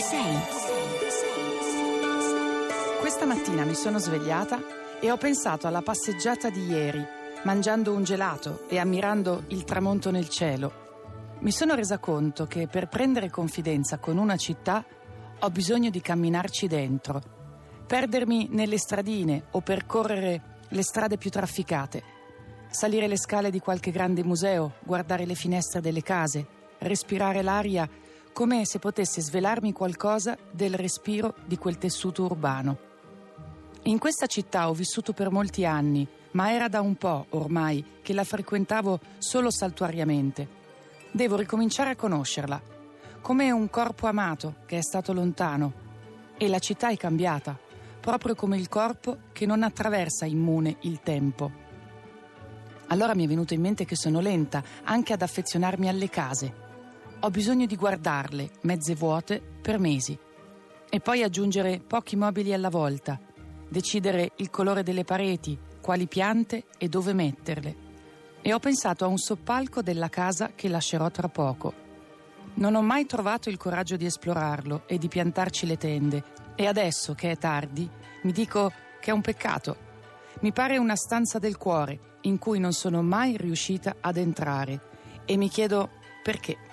sei. Questa mattina mi sono svegliata e ho pensato alla passeggiata di ieri, mangiando un gelato e ammirando il tramonto nel cielo. Mi sono resa conto che per prendere confidenza con una città ho bisogno di camminarci dentro, perdermi nelle stradine o percorrere le strade più trafficate, salire le scale di qualche grande museo, guardare le finestre delle case, respirare l'aria come se potesse svelarmi qualcosa del respiro di quel tessuto urbano. In questa città ho vissuto per molti anni, ma era da un po' ormai che la frequentavo solo saltuariamente. Devo ricominciare a conoscerla, come un corpo amato che è stato lontano. E la città è cambiata, proprio come il corpo che non attraversa immune il tempo. Allora mi è venuto in mente che sono lenta anche ad affezionarmi alle case ho bisogno di guardarle, mezze vuote, per mesi. E poi aggiungere pochi mobili alla volta, decidere il colore delle pareti, quali piante e dove metterle. E ho pensato a un soppalco della casa che lascerò tra poco. Non ho mai trovato il coraggio di esplorarlo e di piantarci le tende. E adesso che è tardi, mi dico che è un peccato. Mi pare una stanza del cuore in cui non sono mai riuscita ad entrare. E mi chiedo perché.